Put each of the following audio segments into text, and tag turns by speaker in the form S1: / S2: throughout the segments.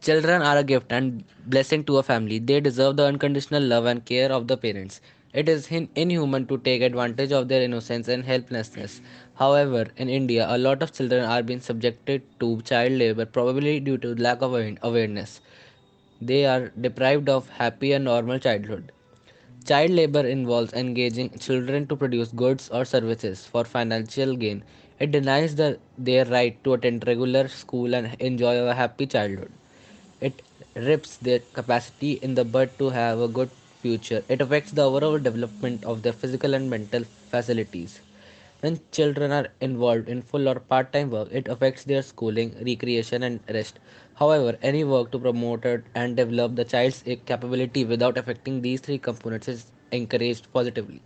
S1: Children are a gift and blessing to a family. They deserve the unconditional love and care of the parents. It is in- inhuman to take advantage of their innocence and helplessness. However, in India, a lot of children are being subjected to child labor probably due to lack of awareness. They are deprived of happy and normal childhood. Child labor involves engaging children to produce goods or services for financial gain. It denies the, their right to attend regular school and enjoy a happy childhood. It rips their capacity in the bud to have a good future. It affects the overall development of their physical and mental facilities. When children are involved in full or part time work, it affects their schooling, recreation, and rest. However, any work to promote and develop the child's capability without affecting these three components is encouraged positively.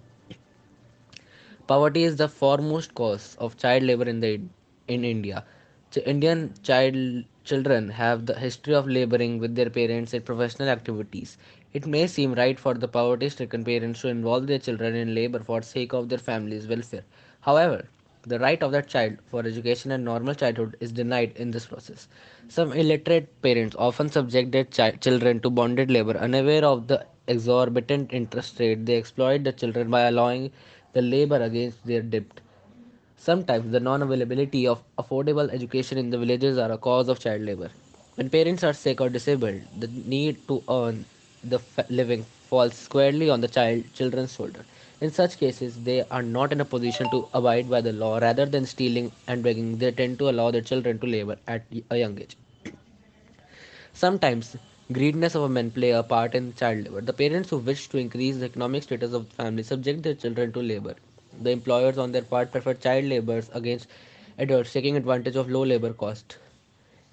S1: Poverty is the foremost cause of child labor in the in India. Ch- Indian child children have the history of laboring with their parents in professional activities. It may seem right for the poverty-stricken parents to involve their children in labor for sake of their family's welfare. However, the right of that child for education and normal childhood is denied in this process. Some illiterate parents often subject their chi- children to bonded labor, unaware of the exorbitant interest rate they exploit the children by allowing the labor against their debt. Sometimes the non-availability of affordable education in the villages are a cause of child labor. When parents are sick or disabled, the need to earn the f- living falls squarely on the child children's shoulder. In such cases, they are not in a position to abide by the law. Rather than stealing and begging, they tend to allow their children to labor at a young age. Sometimes greediness of men play a part in child labor. The parents who wish to increase the economic status of the family subject their children to labor. The employers on their part prefer child laborers against adults taking advantage of low labor cost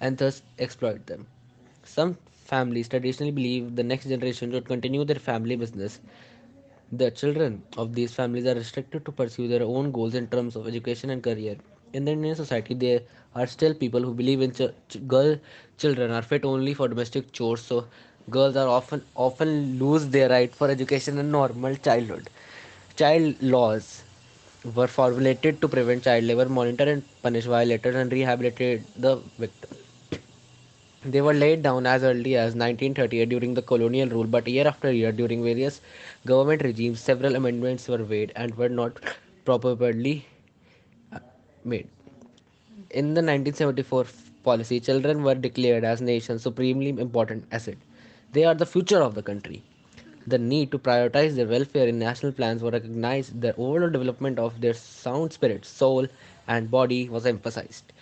S1: and thus exploit them. Some families traditionally believe the next generation should continue their family business. The children of these families are restricted to pursue their own goals in terms of education and career. In the Indian society, there are still people who believe in ch- ch- girl children are fit only for domestic chores, so girls are often often lose their right for education and normal childhood. Child laws were formulated to prevent child labor, monitor and punish violators, and rehabilitate the victim. They were laid down as early as 1938 during the colonial rule, but year after year, during various government regimes, several amendments were made and were not properly made. In the 1974 policy, children were declared as nation's supremely important asset. They are the future of the country. The need to prioritize their welfare in national plans was recognized. The overall development of their sound spirit, soul, and body was emphasized.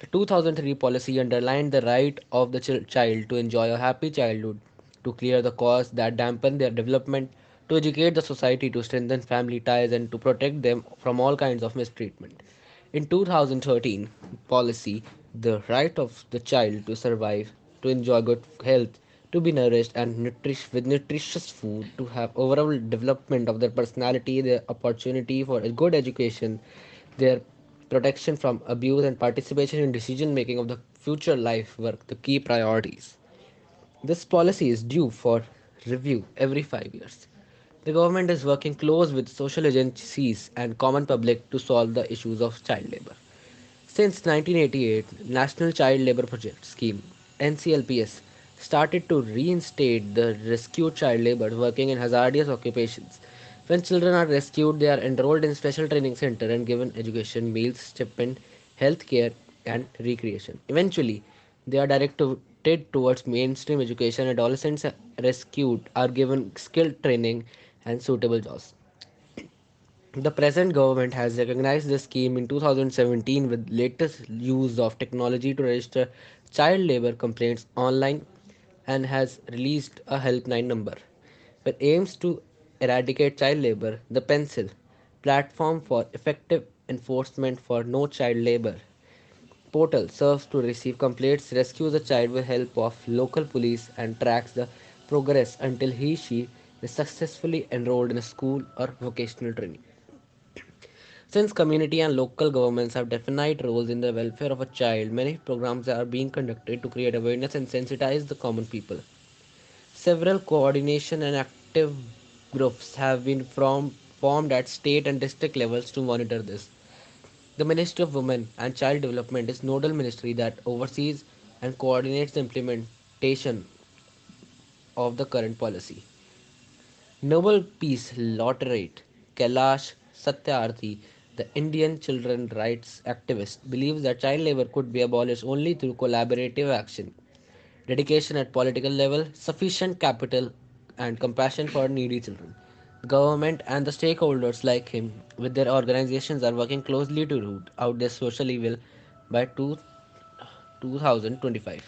S1: The 2003 policy underlined the right of the chil- child to enjoy a happy childhood, to clear the cause that dampen their development, to educate the society, to strengthen family ties, and to protect them from all kinds of mistreatment. In 2013 policy, the right of the child to survive, to enjoy good health, to be nourished and nutrish with nutritious food, to have overall development of their personality, their opportunity for a good education, their protection from abuse and participation in decision making of the future life were the key priorities. This policy is due for review every five years. The government is working close with social agencies and common public to solve the issues of child labor. Since 1988, National Child Labor Project Scheme (NCLPS) started to reinstate the rescued child labor working in hazardous occupations. When children are rescued, they are enrolled in special training center and given education, meals, stipend, health care, and recreation. Eventually, they are directed towards mainstream education. Adolescents rescued are given skilled training and suitable jobs. The present government has recognized this scheme in 2017 with latest use of technology to register child labor complaints online and has released a helpline number. With aims to eradicate child labor, the Pencil platform for effective enforcement for no child labor portal serves to receive complaints, rescue the child with help of local police, and tracks the progress until he she is successfully enrolled in a school or vocational training. Since community and local governments have definite roles in the welfare of a child, many programs are being conducted to create awareness and sensitize the common people. Several coordination and active groups have been from, formed at state and district levels to monitor this. The Ministry of Women and Child Development is nodal ministry that oversees and coordinates the implementation of the current policy. Nobel Peace Laureate Kailash Satyarthi, the Indian children rights activist, believes that child labor could be abolished only through collaborative action, dedication at political level, sufficient capital, and compassion for needy children. The government and the stakeholders like him, with their organizations, are working closely to root out this social evil by two, 2025.